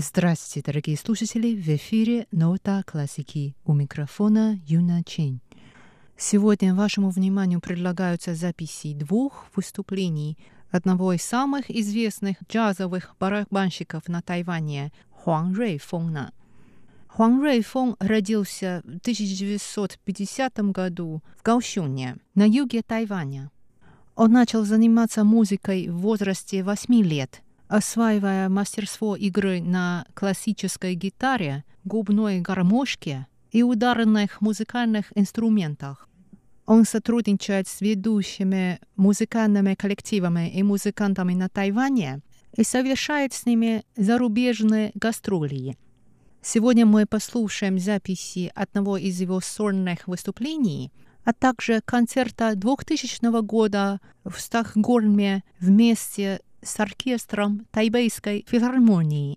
Здравствуйте, дорогие слушатели! В эфире «Нота классики» у микрофона Юна Чень. Сегодня вашему вниманию предлагаются записи двух выступлений одного из самых известных джазовых барабанщиков на Тайване Хуан Рейфона. Хуан Рейфон родился в 1950 году в Гаосюне, на юге Тайваня. Он начал заниматься музыкой в возрасте 8 лет – осваивая мастерство игры на классической гитаре, губной гармошке и ударных музыкальных инструментах. Он сотрудничает с ведущими музыкальными коллективами и музыкантами на Тайване и совершает с ними зарубежные гастроли. Сегодня мы послушаем записи одного из его сольных выступлений, а также концерта 2000 года в Стокгольме вместе z orkiestrą tajbejskiej filharmonii.